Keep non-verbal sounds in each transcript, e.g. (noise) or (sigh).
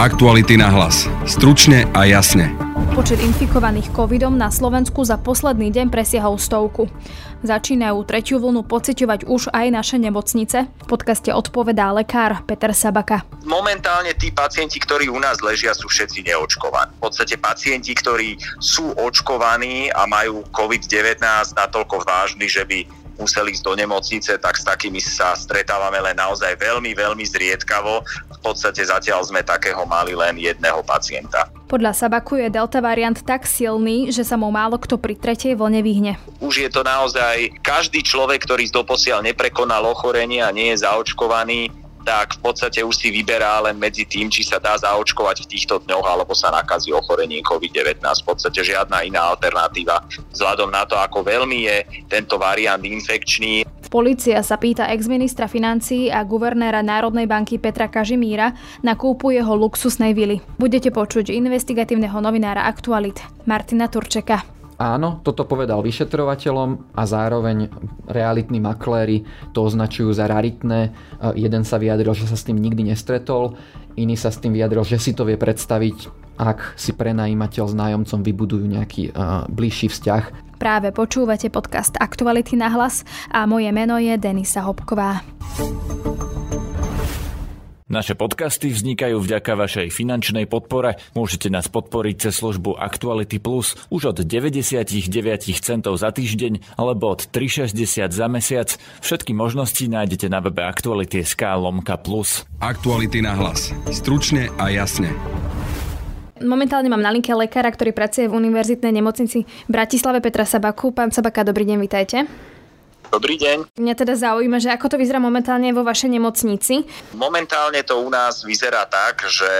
Aktuality na hlas. Stručne a jasne. Počet infikovaných covidom na Slovensku za posledný deň presiahol stovku. Začínajú tretiu vlnu pociťovať už aj naše nemocnice. V podcaste odpovedá lekár Peter Sabaka. Momentálne tí pacienti, ktorí u nás ležia, sú všetci neočkovaní. V podstate pacienti, ktorí sú očkovaní a majú COVID-19 natoľko vážny, že by museli ísť do nemocnice, tak s takými sa stretávame len naozaj veľmi, veľmi zriedkavo. V podstate zatiaľ sme takého mali len jedného pacienta. Podľa Sabaku je delta variant tak silný, že sa mu málo kto pri tretej vlne vyhne. Už je to naozaj každý človek, ktorý doposiaľ neprekonal ochorenie a nie je zaočkovaný, tak v podstate už si vyberá len medzi tým, či sa dá zaočkovať v týchto dňoch, alebo sa nakazí ochorením COVID-19. V podstate žiadna iná alternatíva vzhľadom na to, ako veľmi je tento variant infekčný. Polícia sa pýta ex-ministra financií a guvernéra Národnej banky Petra Kažimíra na kúpu jeho luxusnej vily. Budete počuť investigatívneho novinára Aktualit Martina Turčeka. Áno, toto povedal vyšetrovateľom a zároveň realitní makléri to označujú za raritné. E, jeden sa vyjadril, že sa s tým nikdy nestretol, iný sa s tým vyjadril, že si to vie predstaviť, ak si prenajímateľ s nájomcom vybudujú nejaký uh, bližší vzťah. Práve počúvate podcast Aktuality na hlas a moje meno je Denisa Hopková. Naše podcasty vznikajú vďaka vašej finančnej podpore. Môžete nás podporiť cez službu Actuality Plus už od 99 centov za týždeň alebo od 3,60 za mesiac. Všetky možnosti nájdete na webe Actuality.sk lomka plus. Aktuality na hlas. Stručne a jasne. Momentálne mám na linke lekára, ktorý pracuje v univerzitnej nemocnici v Bratislave Petra Sabaku. Pán Sabaka, dobrý deň, vitajte. Dobrý deň. Mňa teda zaujíma, že ako to vyzerá momentálne vo vašej nemocnici. Momentálne to u nás vyzerá tak, že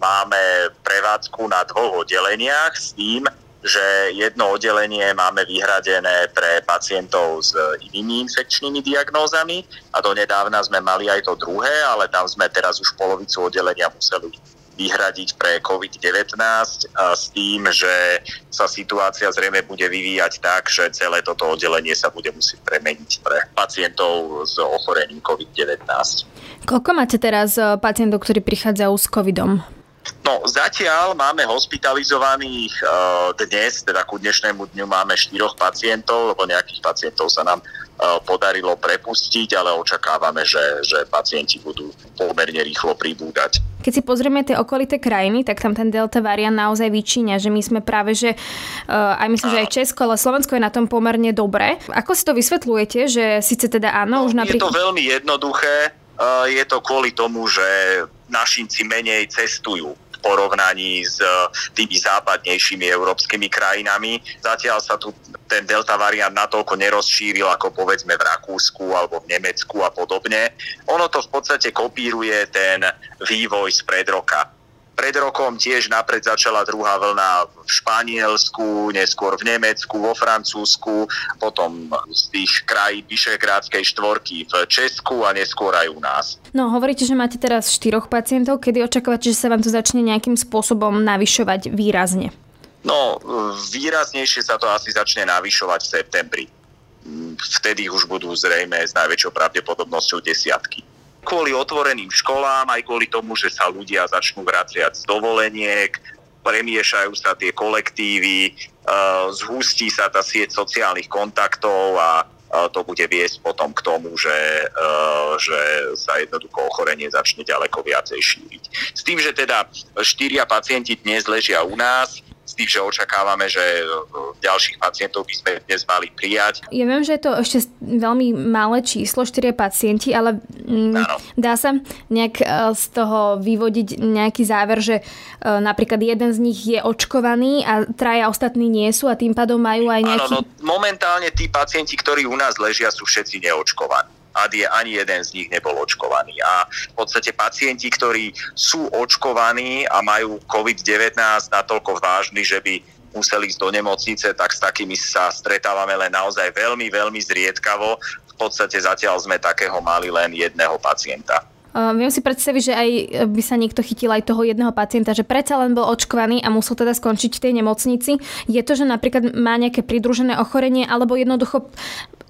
máme prevádzku na dvoch oddeleniach s tým, že jedno oddelenie máme vyhradené pre pacientov s inými infekčnými diagnózami a do nedávna sme mali aj to druhé, ale tam sme teraz už polovicu oddelenia museli vyhradiť pre COVID-19 s tým, že sa situácia zrejme bude vyvíjať tak, že celé toto oddelenie sa bude musieť premeniť pre pacientov s ochorením COVID-19. Koľko máte teraz e, pacientov, ktorí prichádzajú s covidom? No, zatiaľ máme hospitalizovaných uh, dnes, teda ku dnešnému dňu máme štyroch pacientov, lebo nejakých pacientov sa nám uh, podarilo prepustiť, ale očakávame, že, že pacienti budú pomerne rýchlo pribúdať. Keď si pozrieme tie okolité krajiny, tak tam ten delta variant naozaj vyčíňa, že my sme práve, že uh, aj myslím, že aj Česko, ale Slovensko je na tom pomerne dobre. Ako si to vysvetľujete, že síce teda áno, no, už napríklad... Je to veľmi jednoduché, uh, je to kvôli tomu, že našinci menej cestujú v porovnaní s tými západnejšími európskymi krajinami. Zatiaľ sa tu ten delta variant natoľko nerozšíril ako povedzme v Rakúsku alebo v Nemecku a podobne. Ono to v podstate kopíruje ten vývoj z pred roka. Pred rokom tiež napred začala druhá vlna v Španielsku, neskôr v Nemecku, vo Francúzsku, potom z tých krajín Vyšehrádskej štvorky v Česku a neskôr aj u nás. No, hovoríte, že máte teraz štyroch pacientov. Kedy očakávate, že sa vám to začne nejakým spôsobom navyšovať výrazne? No, výraznejšie sa to asi začne navyšovať v septembri. Vtedy už budú zrejme s najväčšou pravdepodobnosťou desiatky. Kvôli otvoreným školám, aj kvôli tomu, že sa ľudia začnú vraciať z dovoleniek, premiešajú sa tie kolektívy, zhustí sa tá sieť sociálnych kontaktov a to bude viesť potom k tomu, že, že sa jednoducho ochorenie začne ďaleko viacej šíriť. S tým, že teda štyria pacienti dnes ležia u nás, s tým, že očakávame, že e, ďalších pacientov by sme dnes mali prijať. Ja viem, že je to ešte veľmi malé číslo, 4 pacienti, ale mm, dá sa nejak e, z toho vyvodiť nejaký záver, že e, napríklad jeden z nich je očkovaný a traja ostatní nie sú a tým pádom majú aj nejaký... Áno, no momentálne tí pacienti, ktorí u nás ležia, sú všetci neočkovaní ani jeden z nich nebol očkovaný. A v podstate pacienti, ktorí sú očkovaní a majú COVID-19 natoľko vážny, že by museli ísť do nemocnice, tak s takými sa stretávame len naozaj veľmi, veľmi zriedkavo. V podstate zatiaľ sme takého mali len jedného pacienta. Uh, viem si predstaviť, že aj by sa niekto chytil aj toho jedného pacienta, že predsa len bol očkovaný a musel teda skončiť v tej nemocnici. Je to, že napríklad má nejaké pridružené ochorenie alebo jednoducho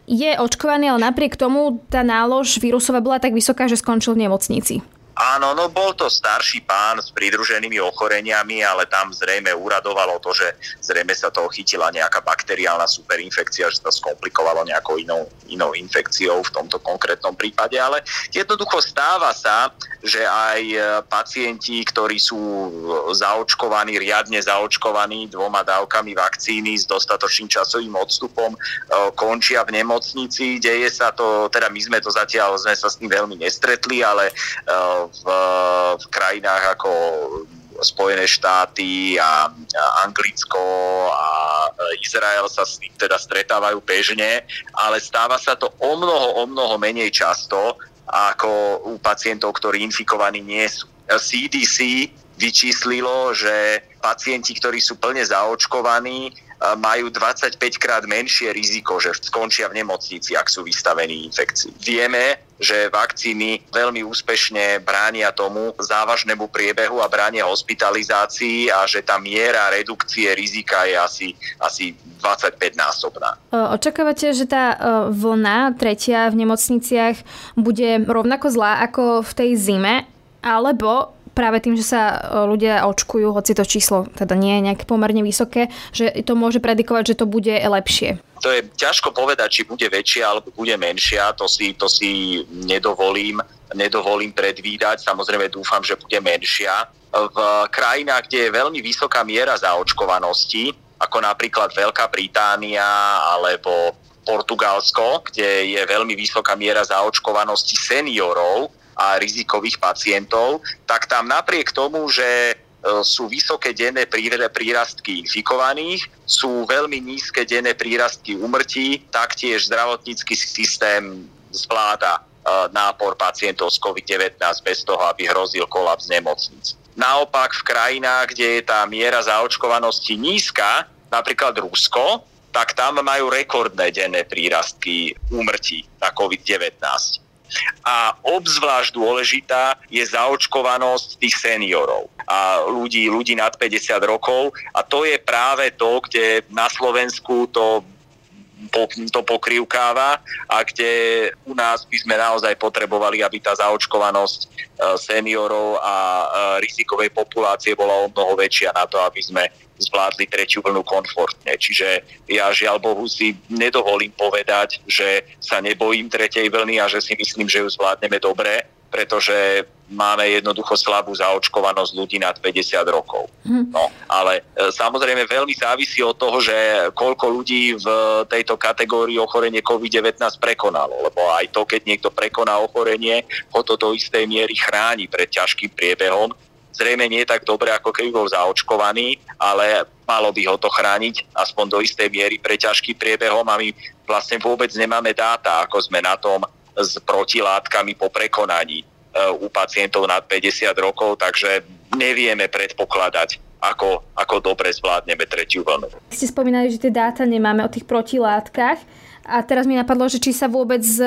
je očkovaný, ale napriek tomu tá nálož vírusová bola tak vysoká, že skončil v nemocnici. Áno, no bol to starší pán s pridruženými ochoreniami, ale tam zrejme uradovalo to, že zrejme sa toho chytila nejaká bakteriálna superinfekcia, že sa skomplikovalo nejakou inou, inou infekciou v tomto konkrétnom prípade, ale jednoducho stáva sa, že aj e, pacienti, ktorí sú zaočkovaní, riadne zaočkovaní dvoma dávkami vakcíny s dostatočným časovým odstupom, e, končia v nemocnici. Deje sa to, teda my sme to zatiaľ, sme sa s tým veľmi nestretli, ale e, v, v krajinách ako Spojené štáty a, a Anglicko a Izrael sa s tým teda stretávajú bežne, ale stáva sa to o mnoho, o mnoho menej často ako u pacientov, ktorí infikovaní nie sú. CDC vyčíslilo, že pacienti, ktorí sú plne zaočkovaní, majú 25 krát menšie riziko, že skončia v nemocnici, ak sú vystavení infekcii. Vieme, že vakcíny veľmi úspešne bránia tomu závažnému priebehu a bránia hospitalizácii a že tá miera redukcie rizika je asi, asi 25-násobná. Očakávate, že tá vlna tretia v nemocniciach bude rovnako zlá ako v tej zime, alebo práve tým, že sa e, ľudia očkujú, hoci to číslo teda nie je nejaké pomerne vysoké, že to môže predikovať, že to bude lepšie? To je ťažko povedať, či bude väčšia alebo bude menšia, to si, to si nedovolím, nedovolím predvídať. Samozrejme dúfam, že bude menšia. V krajinách, kde je veľmi vysoká miera zaočkovanosti, ako napríklad Veľká Británia alebo Portugalsko, kde je veľmi vysoká miera zaočkovanosti seniorov, a rizikových pacientov, tak tam napriek tomu, že e, sú vysoké denné prírastky infikovaných, sú veľmi nízke denné prírastky umrtí, taktiež zdravotnícky systém zvláda e, nápor pacientov z COVID-19 bez toho, aby hrozil kolaps nemocnic. Naopak v krajinách, kde je tá miera zaočkovanosti nízka, napríklad Rusko, tak tam majú rekordné denné prírastky úmrtí na COVID-19 a obzvlášť dôležitá je zaočkovanosť tých seniorov a ľudí, ľudí nad 50 rokov. A to je práve to, kde na Slovensku to to pokrývkáva a kde u nás by sme naozaj potrebovali, aby tá zaočkovanosť e, seniorov a e, rizikovej populácie bola o mnoho väčšia na to, aby sme zvládli tretiu vlnu komfortne. Čiže ja žiaľ Bohu si nedovolím povedať, že sa nebojím tretej vlny a že si myslím, že ju zvládneme dobre, pretože máme jednoducho slabú zaočkovanosť ľudí nad 50 rokov. Hm. No, ale e, samozrejme veľmi závisí od toho, že koľko ľudí v tejto kategórii ochorenie COVID-19 prekonalo. Lebo aj to, keď niekto prekoná ochorenie, ho to do istej miery chráni pred ťažkým priebehom zrejme nie tak dobre, ako keby bol zaočkovaný, ale malo by ho to chrániť aspoň do istej miery pre ťažký priebehom a my vlastne vôbec nemáme dáta, ako sme na tom s protilátkami po prekonaní e, u pacientov nad 50 rokov, takže nevieme predpokladať, ako, ako dobre zvládneme tretiu vlnu. Ste spomínali, že tie dáta nemáme o tých protilátkach. A teraz mi napadlo, že či sa vôbec e,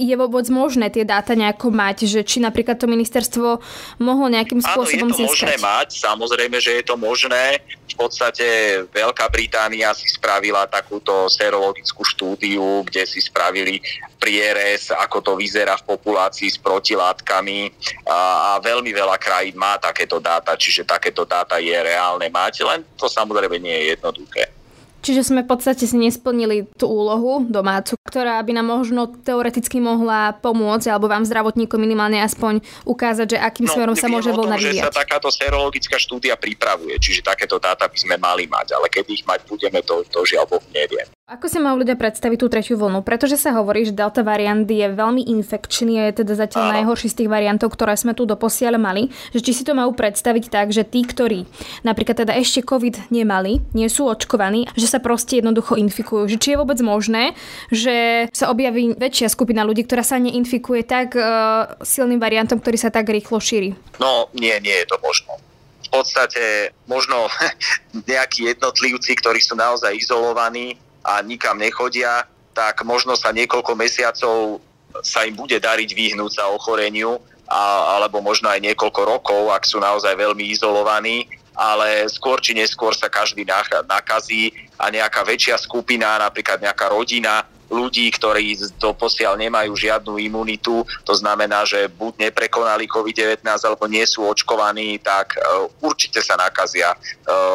je vôbec možné tie dáta nejako mať, že či napríklad to ministerstvo mohlo nejakým spôsobom Áno, je to získať. možné mať, samozrejme, že je to možné. V podstate Veľká Británia si spravila takúto serologickú štúdiu, kde si spravili prierez, ako to vyzerá v populácii s protilátkami a, a veľmi veľa krajín má takéto dáta, čiže takéto dáta je reálne mať, len to samozrejme nie je jednoduché. Čiže sme v podstate si nesplnili tú úlohu domácu, ktorá by nám možno teoreticky mohla pomôcť, alebo vám zdravotníkom minimálne aspoň ukázať, že akým no, smerom sa môže voľna vyvíjať. Sa takáto serologická štúdia pripravuje, čiže takéto dáta by sme mali mať, ale kedy ich mať budeme, to, to žiaľ Boh neviem. Ako si majú ľudia predstaviť tú tretiu vlnu? Pretože sa hovorí, že delta variant je veľmi infekčný a je teda zatiaľ Áno. najhorší z tých variantov, ktoré sme tu doposiaľ mali. Že či si to majú predstaviť tak, že tí, ktorí napríklad teda ešte COVID nemali, nie sú očkovaní, že sa proste jednoducho infikujú. Že či je vôbec možné, že sa objaví väčšia skupina ľudí, ktorá sa neinfikuje tak uh, silným variantom, ktorý sa tak rýchlo šíri? No, nie, nie je to možné v podstate možno (laughs) nejakí jednotlivci, ktorí sú naozaj izolovaní, a nikam nechodia, tak možno sa niekoľko mesiacov sa im bude dariť vyhnúť sa ochoreniu, a, alebo možno aj niekoľko rokov, ak sú naozaj veľmi izolovaní, ale skôr či neskôr sa každý nakazí a nejaká väčšia skupina, napríklad nejaká rodina ľudí, ktorí doposiaľ nemajú žiadnu imunitu, to znamená, že buď neprekonali COVID-19 alebo nie sú očkovaní, tak určite sa nakazia.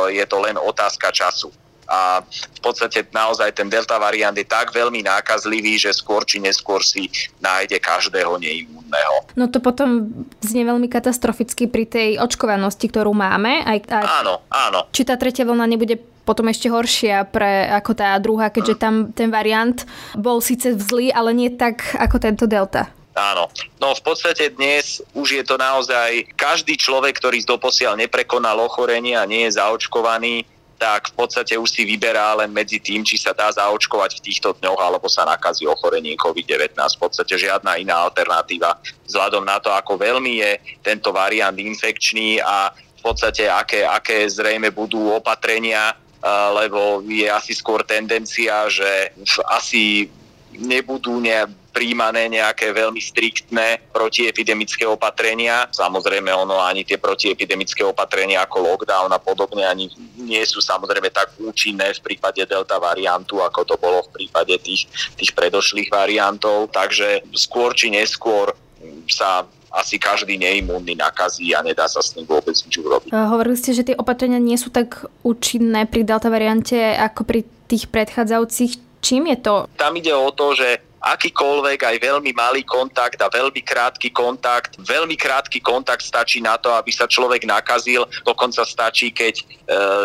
Je to len otázka času a v podstate naozaj ten delta variant je tak veľmi nákazlivý, že skôr či neskôr si nájde každého neimúnneho. No to potom znie veľmi katastroficky pri tej očkovanosti, ktorú máme. Aj, aj, áno, áno. Či tá tretia vlna nebude potom ešte horšia pre ako tá druhá, keďže tam ten variant bol síce zlý, ale nie tak ako tento delta. Áno. No v podstate dnes už je to naozaj každý človek, ktorý doposiaľ neprekonal ochorenie a nie je zaočkovaný, tak v podstate už si vyberá len medzi tým, či sa dá zaočkovať v týchto dňoch, alebo sa nakazí ochorenie COVID-19. V podstate žiadna iná alternatíva vzhľadom na to, ako veľmi je tento variant infekčný a v podstate aké, aké zrejme budú opatrenia, lebo je asi skôr tendencia, že asi nebudú ne, príjmané nejaké veľmi striktné protiepidemické opatrenia. Samozrejme, ono ani tie protiepidemické opatrenia ako lockdown a podobne ani nie sú samozrejme tak účinné v prípade delta variantu, ako to bolo v prípade tých, tých predošlých variantov. Takže skôr či neskôr sa asi každý neimunný nakazí a nedá sa s tým vôbec nič urobiť. Hovorili ste, že tie opatrenia nie sú tak účinné pri delta variante ako pri tých predchádzajúcich. Čím je to? Tam ide o to, že akýkoľvek aj veľmi malý kontakt a veľmi krátky kontakt. Veľmi krátky kontakt stačí na to, aby sa človek nakazil. Dokonca stačí, keď e,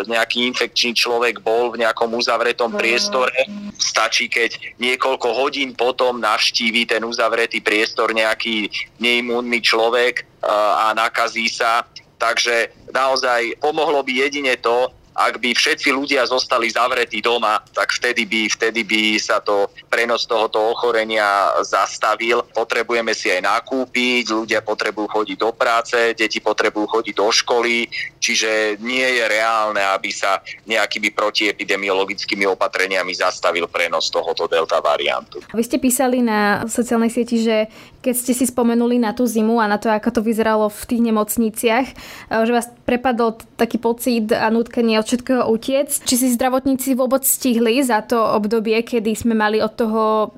nejaký infekčný človek bol v nejakom uzavretom priestore. Stačí, keď niekoľko hodín potom navštíví ten uzavretý priestor nejaký neimunný človek e, a nakazí sa. Takže naozaj pomohlo by jedine to, ak by všetci ľudia zostali zavretí doma, tak vtedy by, vtedy by sa to prenos tohoto ochorenia zastavil. Potrebujeme si aj nakúpiť, ľudia potrebujú chodiť do práce, deti potrebujú chodiť do školy, čiže nie je reálne, aby sa nejakými protiepidemiologickými opatreniami zastavil prenos tohoto delta variantu. Vy ste písali na sociálnej sieti, že keď ste si spomenuli na tú zimu a na to, ako to vyzeralo v tých nemocniciach, že vás prepadol taký pocit a nutkanie od všetkého utiec. Či si zdravotníci vôbec stihli za to obdobie, kedy sme mali od toho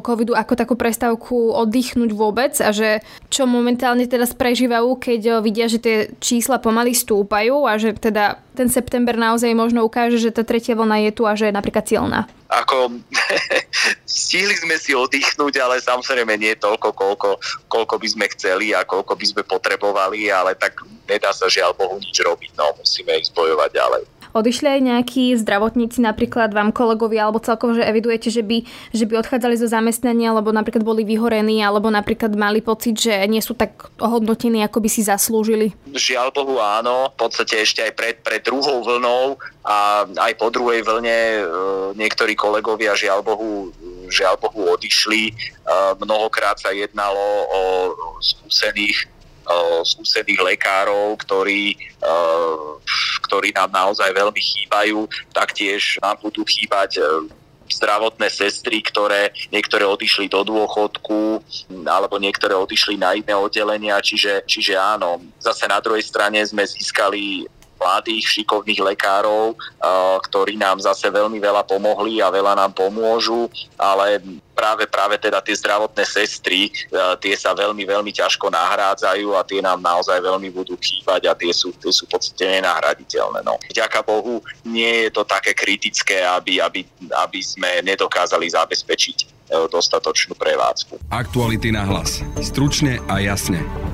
covidu ako takú prestávku oddychnúť vôbec a že čo momentálne teraz prežívajú, keď vidia, že tie čísla pomaly stúpajú a že teda ten september naozaj možno ukáže, že tá tretia vlna je tu a že je napríklad silná? Ako (laughs) stihli sme si oddychnúť, ale samozrejme nie toľko, koľko, koľko by sme chceli a koľko by sme potrebovali, ale tak nedá sa žiaľ Bohu nič robiť, no musíme ísť bojovať ďalej. Odišli aj nejakí zdravotníci, napríklad vám kolegovia, alebo celkovo, že evidujete, že by, že by odchádzali zo zamestnania, alebo napríklad boli vyhorení, alebo napríklad mali pocit, že nie sú tak ohodnotení, ako by si zaslúžili? Žiaľ Bohu áno, v podstate ešte aj pred, pred druhou vlnou a aj po druhej vlne e, niektorí kolegovia žiaľ Bohu žiaľ Bohu odišli. E, mnohokrát sa jednalo o skúsených skúsených lekárov, ktorí, ktorí nám naozaj veľmi chýbajú. Taktiež nám budú chýbať zdravotné sestry, ktoré niektoré odišli do dôchodku alebo niektoré odišli na iné oddelenia, čiže, čiže áno, zase na druhej strane sme získali mladých, šikovných lekárov, ktorí nám zase veľmi veľa pomohli a veľa nám pomôžu, ale práve, práve teda tie zdravotné sestry, tie sa veľmi, veľmi ťažko nahrádzajú a tie nám naozaj veľmi budú chýbať a tie sú, tie sú v podstate nenahraditeľné. No. Ďaká Bohu, nie je to také kritické, aby, aby, aby sme nedokázali zabezpečiť e, dostatočnú prevádzku. Aktuality na hlas. Stručne a jasne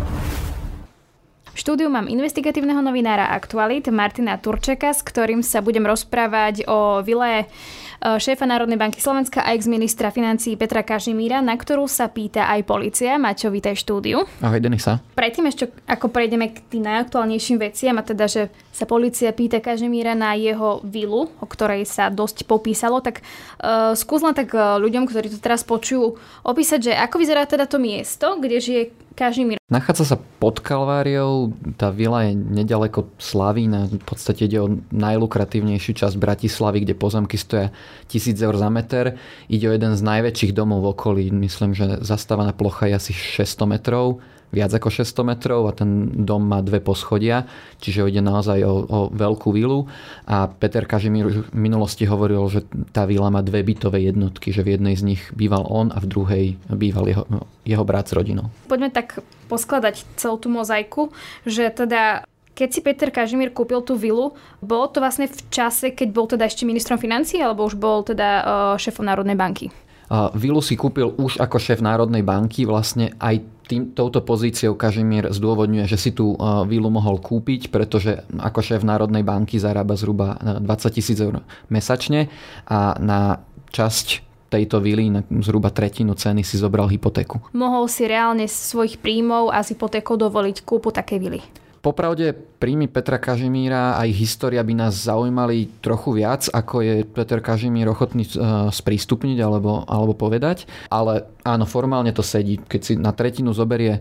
štúdiu mám investigatívneho novinára Aktualit Martina Turčeka, s ktorým sa budem rozprávať o vile Eh, šéfa Národnej banky Slovenska a ex-ministra financí Petra Kažimíra, na ktorú sa pýta aj policia. Maťo, vítaj štúdiu. Ahoj, Denisa. Predtým ešte, ako prejdeme k tým najaktuálnejším veciam, a teda, že sa policia pýta Kažimíra na jeho vilu, o ktorej sa dosť popísalo, tak uh, skús len tak uh, ľuďom, ktorí to teraz počujú, opísať, že ako vyzerá teda to miesto, kde žije Kažimír. Nachádza sa pod Kalváriou, tá vila je nedaleko Slavína, v podstate ide o najlukratívnejšiu časť Bratislavy, kde pozemky stoja 1000 eur za meter. Ide o jeden z najväčších domov v okolí, myslím, že zastávaná plocha je asi 600 metrov viac ako 600 metrov a ten dom má dve poschodia, čiže ide naozaj o, o veľkú vilu a Peter Kažimír v minulosti hovoril, že tá vila má dve bytové jednotky, že v jednej z nich býval on a v druhej býval jeho, jeho brat s rodinou. Poďme tak poskladať celú tú mozaiku, že teda keď si Peter Kažimír kúpil tú vilu, bolo to vlastne v čase, keď bol teda ešte ministrom financí, alebo už bol teda uh, šéfom Národnej banky? Vilu si kúpil už ako šéf Národnej banky, vlastne aj tým, touto pozíciou Kažimír zdôvodňuje, že si tú uh, vilu mohol kúpiť, pretože ako šéf Národnej banky zarába zhruba 20 tisíc eur mesačne a na časť tejto vily na zhruba tretinu ceny si zobral hypotéku. Mohol si reálne svojich príjmov a s hypotékou dovoliť kúpu takej vily. Popravde príjmy Petra Kažimíra a ich história by nás zaujímali trochu viac, ako je Peter Kažimír ochotný e, sprístupniť alebo, alebo povedať. Ale áno, formálne to sedí. Keď si na tretinu zoberie e,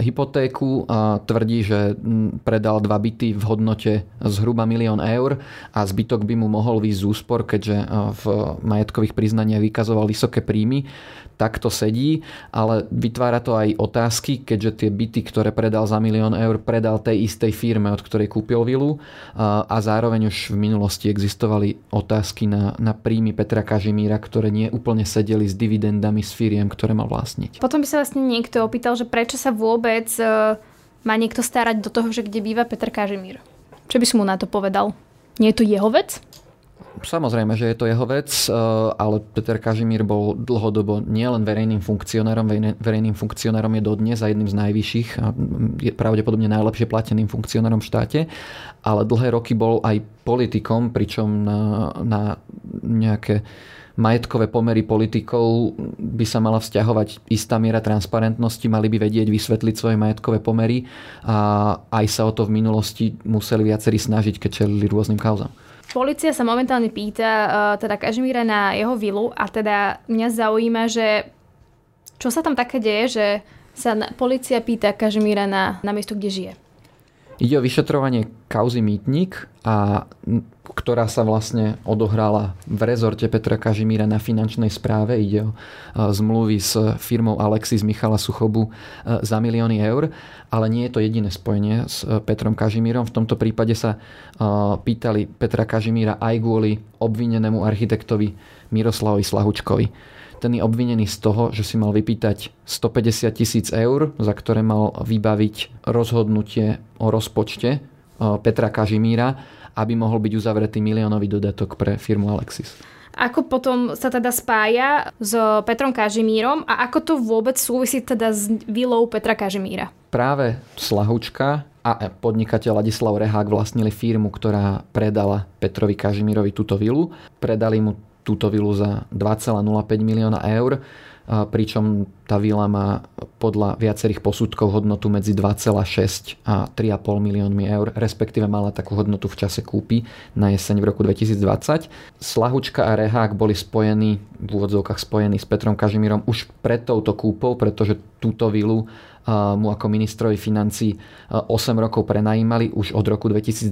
hypotéku, a tvrdí, že predal dva byty v hodnote zhruba milión eur a zbytok by mu mohol výsť z úspor, keďže e, v majetkových priznaniach vykazoval vysoké príjmy, tak to sedí, ale vytvára to aj otázky, keďže tie byty, ktoré predal za milión eur, predal tej istej firme, od ktorej kúpil vilu a zároveň už v minulosti existovali otázky na, na príjmy Petra Kažimíra, ktoré nie úplne sedeli s dividendami z firiem, ktoré mal vlastniť. Potom by sa vlastne niekto opýtal, že prečo sa vôbec e, má niekto starať do toho, že kde býva Petr Kažimír. Čo by som mu na to povedal? Nie je to jeho vec? Samozrejme, že je to jeho vec, eh, ale Peter Kažimír bol dlhodobo nielen verejným funkcionárom, verejným funkcionárom je dodnes a jedným z najvyšších a je pravdepodobne najlepšie plateným funkcionárom v štáte, ale dlhé roky bol aj politikom, pričom na, na nejaké majetkové pomery politikov by sa mala vzťahovať istá miera transparentnosti, mali by vedieť vysvetliť svoje majetkové pomery a aj sa o to v minulosti museli viacerí snažiť, keď čelili rôznym kauzám. Polícia sa momentálne pýta uh, teda Kažimíra na jeho vilu a teda mňa zaujíma, že čo sa tam také deje, že sa na, policia pýta Kažimíra na, na miesto, kde žije. Ide o vyšetrovanie kauzy Mýtnik, a, ktorá sa vlastne odohrala v rezorte Petra Kažimíra na finančnej správe. Ide o zmluvy s firmou Alexis Michala Suchobu za milióny eur, ale nie je to jediné spojenie s Petrom Kažimírom. V tomto prípade sa pýtali Petra Kažimíra aj kvôli obvinenému architektovi Miroslavovi Slahučkovi ten je obvinený z toho, že si mal vypýtať 150 tisíc eur, za ktoré mal vybaviť rozhodnutie o rozpočte e, Petra Kažimíra, aby mohol byť uzavretý miliónový dodatok pre firmu Alexis. Ako potom sa teda spája s Petrom Kažimírom a ako to vôbec súvisí teda s vilou Petra Kažimíra? Práve Slahučka a podnikateľ Ladislav Rehák vlastnili firmu, ktorá predala Petrovi Kažimírovi túto vilu. Predali mu túto vilu za 2,05 milióna eur, pričom tá vila má podľa viacerých posudkov hodnotu medzi 2,6 a 3,5 miliónmi eur, respektíve mala takú hodnotu v čase kúpy na jeseň v roku 2020. Slahučka a Rehák boli spojení, v úvodzovkách spojení s Petrom Kažimírom už pred touto kúpou, pretože túto vilu mu ako ministrovi financí 8 rokov prenajímali už od roku 2012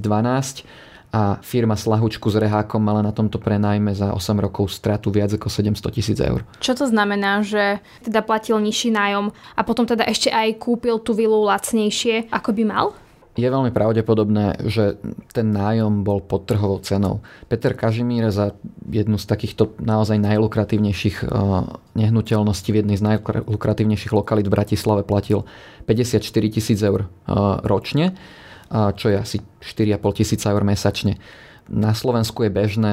a firma Slahučku s Rehákom mala na tomto prenajme za 8 rokov stratu viac ako 700 tisíc eur. Čo to znamená, že teda platil nižší nájom a potom teda ešte aj kúpil tú vilu lacnejšie, ako by mal? je veľmi pravdepodobné, že ten nájom bol pod trhovou cenou. Peter Kažimír za jednu z takýchto naozaj najlukratívnejších eh, nehnuteľností v jednej z najlukratívnejších lokalít v Bratislave platil 54 tisíc eur eh, ročne čo je asi 4,5 tisíca eur mesačne. Na Slovensku je bežné,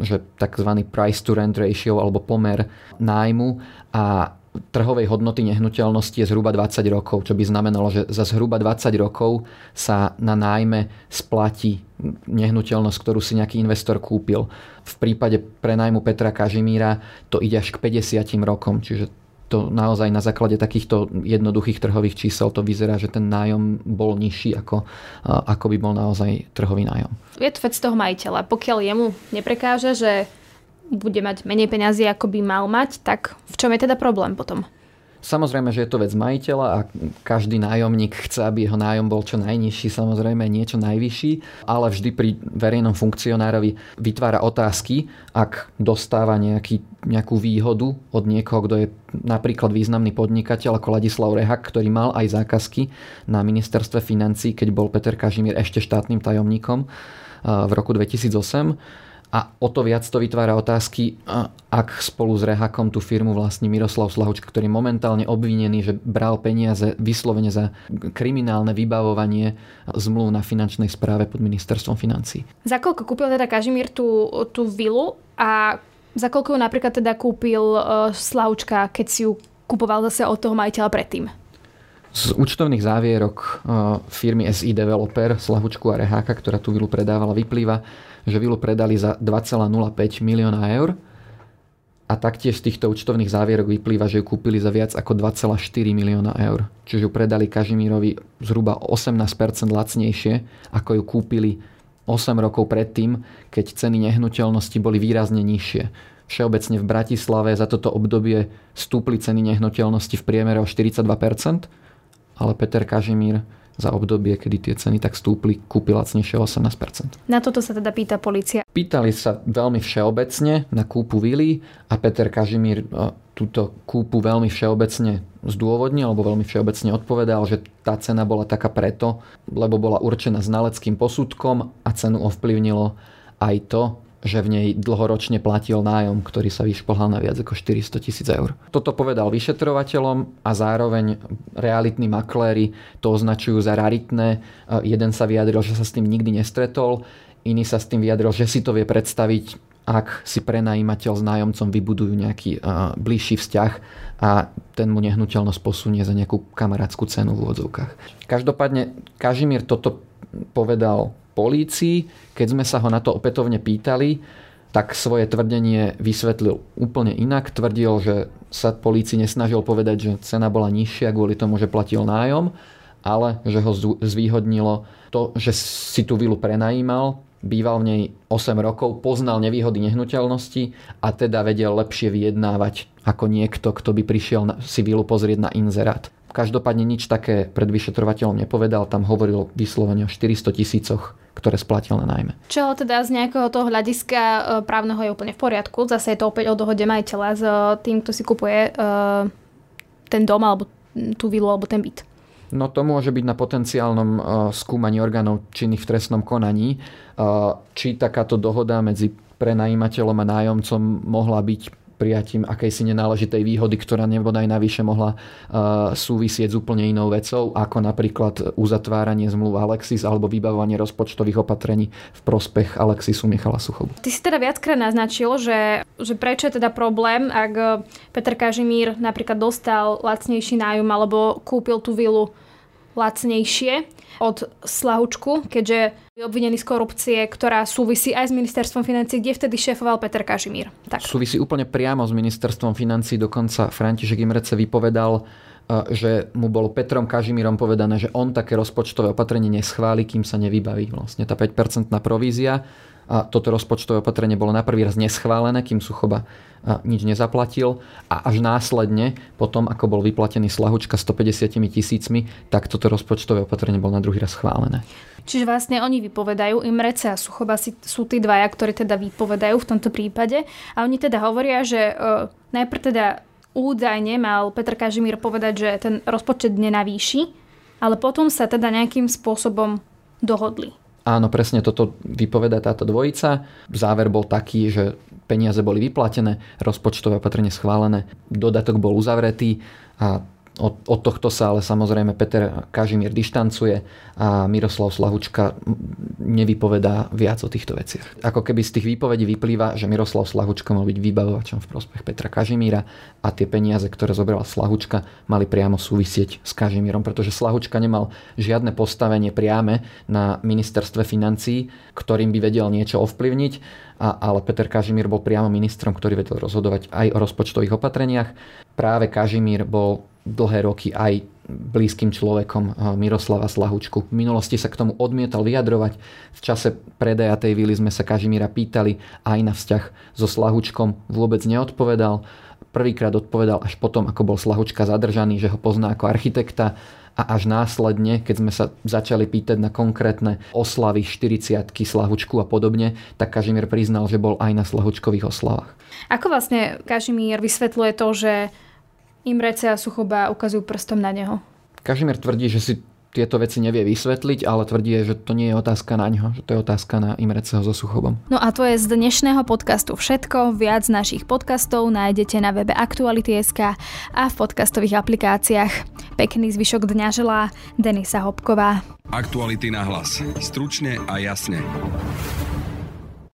že tzv. price to rent ratio alebo pomer nájmu a trhovej hodnoty nehnuteľnosti je zhruba 20 rokov, čo by znamenalo, že za zhruba 20 rokov sa na nájme splatí nehnuteľnosť, ktorú si nejaký investor kúpil. V prípade prenajmu Petra Kažimíra to ide až k 50 rokom, čiže to naozaj na základe takýchto jednoduchých trhových čísel to vyzerá, že ten nájom bol nižší ako, ako by bol naozaj trhový nájom. Je to vec toho majiteľa. Pokiaľ jemu neprekáže, že bude mať menej peniazy, ako by mal mať, tak v čom je teda problém potom? Samozrejme, že je to vec majiteľa a každý nájomník chce, aby jeho nájom bol čo najnižší, samozrejme niečo najvyšší, ale vždy pri verejnom funkcionárovi vytvára otázky, ak dostáva nejaký, nejakú výhodu od niekoho, kto je napríklad významný podnikateľ ako Ladislav Rehak, ktorý mal aj zákazky na ministerstve financí, keď bol Peter Kažimír ešte štátnym tajomníkom v roku 2008 a o to viac to vytvára otázky, ak spolu s Rehakom tú firmu vlastní Miroslav Slahučka, ktorý je momentálne obvinený, že bral peniaze vyslovene za kriminálne vybavovanie zmluv na finančnej správe pod ministerstvom financí. Za koľko kúpil teda Kažimír tú, tú vilu a za koľko ju napríklad teda kúpil uh, Slahučka, keď si ju kupoval zase od toho majiteľa predtým? Z účtovných závierok uh, firmy SI Developer, Slahučku a Reháka, ktorá tú vilu predávala, vyplýva, že vilu predali za 2,05 milióna eur a taktiež z týchto účtovných závierok vyplýva, že ju kúpili za viac ako 2,4 milióna eur. Čiže ju predali Kažimírovi zhruba 18% lacnejšie, ako ju kúpili 8 rokov predtým, keď ceny nehnuteľnosti boli výrazne nižšie. Všeobecne v Bratislave za toto obdobie stúpli ceny nehnuteľnosti v priemere o 42%, ale Peter Kažimír za obdobie, kedy tie ceny tak stúpli, kúpi lacnejšie 18%. Na toto sa teda pýta policia. Pýtali sa veľmi všeobecne na kúpu vily a Peter Kažimír e, túto kúpu veľmi všeobecne zdôvodnil, alebo veľmi všeobecne odpovedal, že tá cena bola taká preto, lebo bola určená znaleckým posudkom a cenu ovplyvnilo aj to, že v nej dlhoročne platil nájom, ktorý sa vyšplhal na viac ako 400 tisíc eur. Toto povedal vyšetrovateľom a zároveň realitní makléri to označujú za raritné. Jeden sa vyjadril, že sa s tým nikdy nestretol, iný sa s tým vyjadril, že si to vie predstaviť, ak si prenajímateľ s nájomcom vybudujú nejaký uh, bližší vzťah a ten mu nehnuteľnosť posunie za nejakú kamarátskú cenu v úvodzovkách. Každopádne Kažimír toto povedal polícii. Keď sme sa ho na to opätovne pýtali, tak svoje tvrdenie vysvetlil úplne inak. Tvrdil, že sa polícii nesnažil povedať, že cena bola nižšia kvôli tomu, že platil nájom, ale že ho zvýhodnilo to, že si tú vilu prenajímal, býval v nej 8 rokov, poznal nevýhody nehnuteľnosti a teda vedel lepšie vyjednávať ako niekto, kto by prišiel si vilu pozrieť na inzerát. Každopádne nič také pred vyšetrovateľom nepovedal, tam hovoril vyslovene o 400 tisícoch ktoré splatil na najmä. Čo teda z nejakého toho hľadiska e, právneho je úplne v poriadku. Zase je to opäť o dohode majiteľa s e, tým, kto si kupuje e, ten dom alebo tú vilu alebo ten byt. No to môže byť na potenciálnom skúmaní orgánov činných v trestnom konaní. Či takáto dohoda medzi prenajímateľom a nájomcom mohla byť prijatím akejsi nenáležitej výhody, ktorá nebodaj navyše mohla uh, súvisieť s úplne inou vecou, ako napríklad uzatváranie zmluv Alexis alebo vybavovanie rozpočtových opatrení v prospech Alexisu Michala Suchobu. Ty si teda viackrát naznačil, že, že prečo je teda problém, ak Peter Kažimír napríklad dostal lacnejší nájom alebo kúpil tú vilu lacnejšie od Slahučku, keďže je obvinený z korupcie, ktorá súvisí aj s ministerstvom financí, kde vtedy šéfoval Peter Kažimír. Tak. Súvisí úplne priamo s ministerstvom financí, dokonca František Imrece vypovedal, e, že mu bolo Petrom Kažimírom povedané, že on také rozpočtové opatrenie neschváli, kým sa nevybaví vlastne tá 5% provízia a toto rozpočtové opatrenie bolo na prvý raz neschválené, kým Suchoba nič nezaplatil a až následne, potom ako bol vyplatený Slahučka 150 tisícmi, tak toto rozpočtové opatrenie bolo na druhý raz schválené. Čiže vlastne oni vypovedajú, Imrece a Suchoba sú tí dvaja, ktorí teda vypovedajú v tomto prípade a oni teda hovoria, že uh, najprv teda údajne mal Petr Kažimír povedať, že ten rozpočet nenavýši, ale potom sa teda nejakým spôsobom dohodli. Áno, presne toto vypoveda táto dvojica. Záver bol taký, že peniaze boli vyplatené, rozpočtové opatrenie schválené, dodatok bol uzavretý a od, od tohto sa ale samozrejme Peter Kažimír dištancuje a Miroslav Slahučka nevypovedá viac o týchto veciach. Ako keby z tých výpovedí vyplýva, že Miroslav Slahučka mal byť vybavovačom v prospech Petra Kažimíra a tie peniaze, ktoré zobrala Slahučka, mali priamo súvisieť s Kažimírom, pretože Slahučka nemal žiadne postavenie priame na ministerstve financí, ktorým by vedel niečo ovplyvniť, a, ale Peter Kažimír bol priamo ministrom, ktorý vedel rozhodovať aj o rozpočtových opatreniach. Práve Kažimír bol dlhé roky aj blízkym človekom eh, Miroslava Slahučku. V minulosti sa k tomu odmietal vyjadrovať. V čase predaja tej vily sme sa Kažimíra pýtali aj na vzťah so Slahučkom. Vôbec neodpovedal. prvýkrát odpovedal až potom, ako bol Slahučka zadržaný, že ho pozná ako architekta a až následne, keď sme sa začali pýtať na konkrétne oslavy 40 Slahučku a podobne, tak Kažimír priznal, že bol aj na Slahučkových oslavách. Ako vlastne Kažimír vysvetľuje to, že Imrece a Suchoba ukazujú prstom na neho? Kažimír tvrdí, že si tieto veci nevie vysvetliť, ale tvrdí, že to nie je otázka na ňo, že to je otázka na Imreceho so Suchobom. No a to je z dnešného podcastu všetko. Viac našich podcastov nájdete na webe Aktuality.sk a v podcastových aplikáciách. Pekný zvyšok dňa želá Denisa Hopková. Aktuality na hlas. Stručne a jasne.